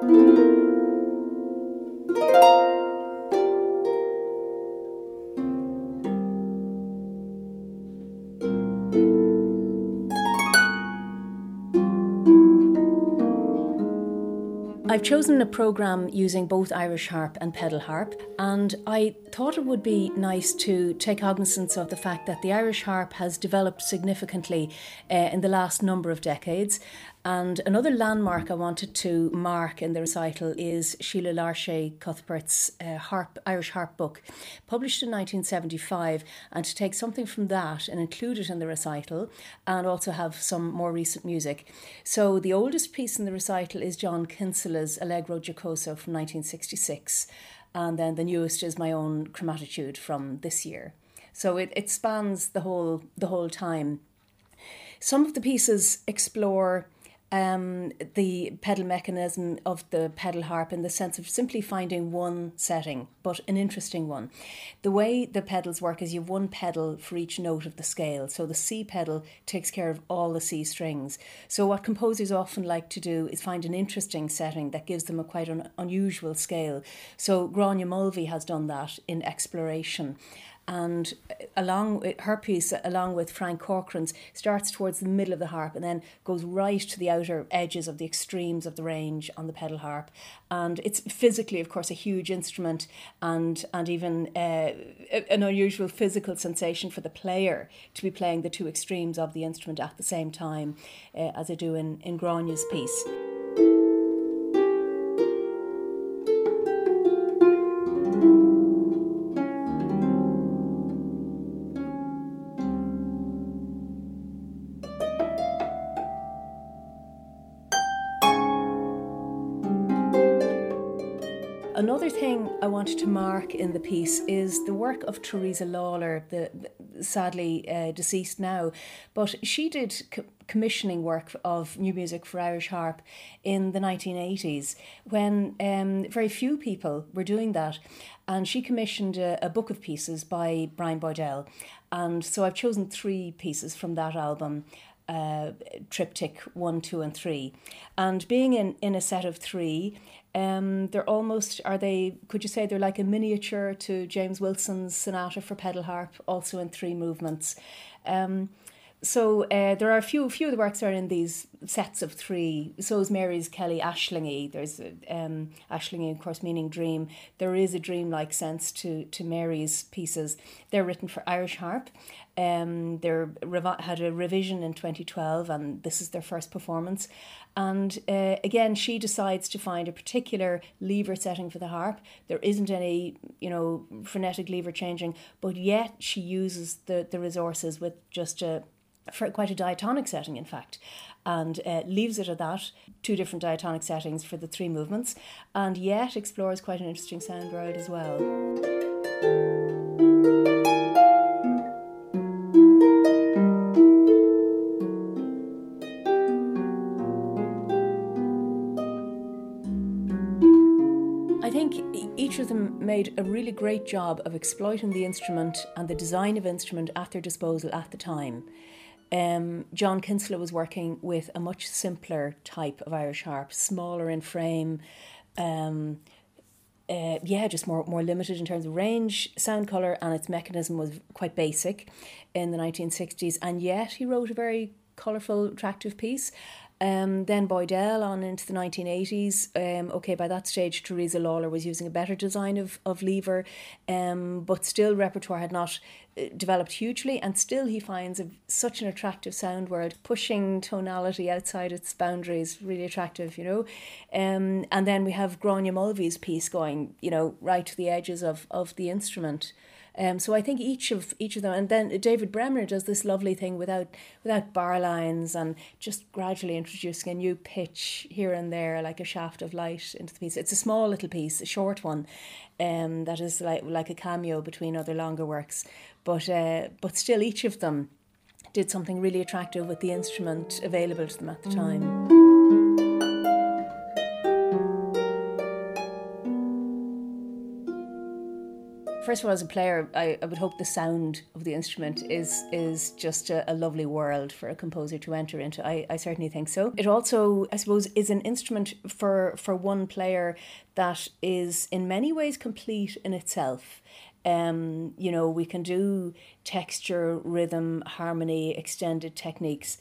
I've chosen a programme using both Irish harp and pedal harp, and I thought it would be nice to take cognizance of the fact that the Irish harp has developed significantly uh, in the last number of decades. And another landmark I wanted to mark in the recital is Sheila Larchet Cuthbert's uh, harp, Irish harp book, published in 1975, and to take something from that and include it in the recital, and also have some more recent music. So the oldest piece in the recital is John Kinsella's Allegro Giocoso from 1966, and then the newest is my own Chromatétude from this year. So it, it spans the whole the whole time. Some of the pieces explore um, the pedal mechanism of the pedal harp in the sense of simply finding one setting, but an interesting one. The way the pedals work is you have one pedal for each note of the scale. So the C pedal takes care of all the C strings. So what composers often like to do is find an interesting setting that gives them a quite an unusual scale. So Gráinne Mulvey has done that in exploration and along her piece, along with Frank Corcoran's, starts towards the middle of the harp and then goes right to the outer edges of the extremes of the range on the pedal harp. And it's physically, of course, a huge instrument and and even uh, an unusual physical sensation for the player to be playing the two extremes of the instrument at the same time, uh, as I do in in Gráinne's piece. Another thing I wanted to mark in the piece is the work of Teresa Lawler, the, the sadly uh, deceased now, but she did co- commissioning work of new music for Irish harp in the 1980s when um, very few people were doing that. And she commissioned a, a book of pieces by Brian Boydell. And so I've chosen three pieces from that album uh, triptych one, two, and three. And being in, in a set of three, um, they're almost, are they, could you say they're like a miniature to James Wilson's Sonata for Pedal Harp, also in three movements. Um, so uh, there are a few, few of the works are in these sets of three. So is Mary's Kelly Aislingi. There's um, Aislingi, of course, meaning dream. There is a dream-like sense to to Mary's pieces. They're written for Irish harp. Um, they rev- had a revision in 2012, and this is their first performance. And uh, again, she decides to find a particular lever setting for the harp. There isn't any, you know, frenetic lever changing, but yet she uses the the resources with just a for quite a diatonic setting, in fact, and uh, leaves it at that two different diatonic settings for the three movements, and yet explores quite an interesting sound world as well. I think each of them made a really great job of exploiting the instrument and the design of instrument at their disposal at the time. Um, John Kinsella was working with a much simpler type of Irish harp, smaller in frame. Um, uh, yeah, just more more limited in terms of range, sound color, and its mechanism was quite basic in the 1960s. And yet, he wrote a very colourful, attractive piece. Um, then Boydell on into the 1980s. Um, okay, by that stage, Teresa Lawler was using a better design of, of lever, um, but still repertoire had not uh, developed hugely, and still he finds a, such an attractive sound world, pushing tonality outside its boundaries, really attractive, you know. Um, and then we have Gráinne Mulvey's piece going, you know, right to the edges of, of the instrument. Um, so I think each of each of them, and then David Bremner does this lovely thing without without bar lines and just gradually introducing a new pitch here and there, like a shaft of light into the piece. It's a small little piece, a short one, um, that is like like a cameo between other longer works, but uh, but still each of them did something really attractive with the instrument available to them at the time. First of all, as a player, I, I would hope the sound of the instrument is is just a, a, lovely world for a composer to enter into. I, I certainly think so. It also, I suppose, is an instrument for for one player that is in many ways complete in itself. Um, you know, we can do texture, rhythm, harmony, extended techniques.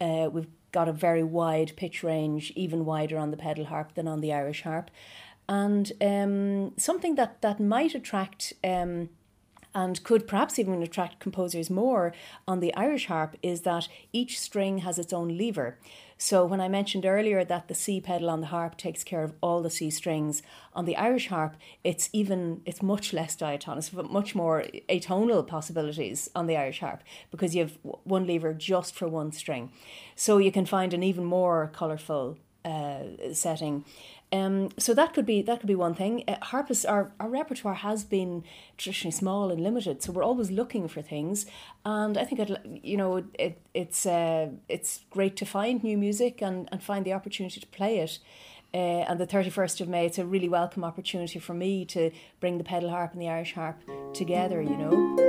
Uh, we've got a very wide pitch range, even wider on the pedal harp than on the Irish harp. And um, something that, that might attract um, and could perhaps even attract composers more on the Irish harp is that each string has its own lever. So when I mentioned earlier that the C pedal on the harp takes care of all the C strings, on the Irish harp it's even it's much less diatonic, but much more atonal possibilities on the Irish harp because you have one lever just for one string. So you can find an even more colourful uh, setting. Um, so that could be that could be one thing. Uh, harpists, our, our repertoire has been traditionally small and limited, so we're always looking for things. And I think it, you know it, it's uh, it's great to find new music and, and find the opportunity to play it. Uh, and the 31st of May, it's a really welcome opportunity for me to bring the pedal harp and the Irish harp together, you know.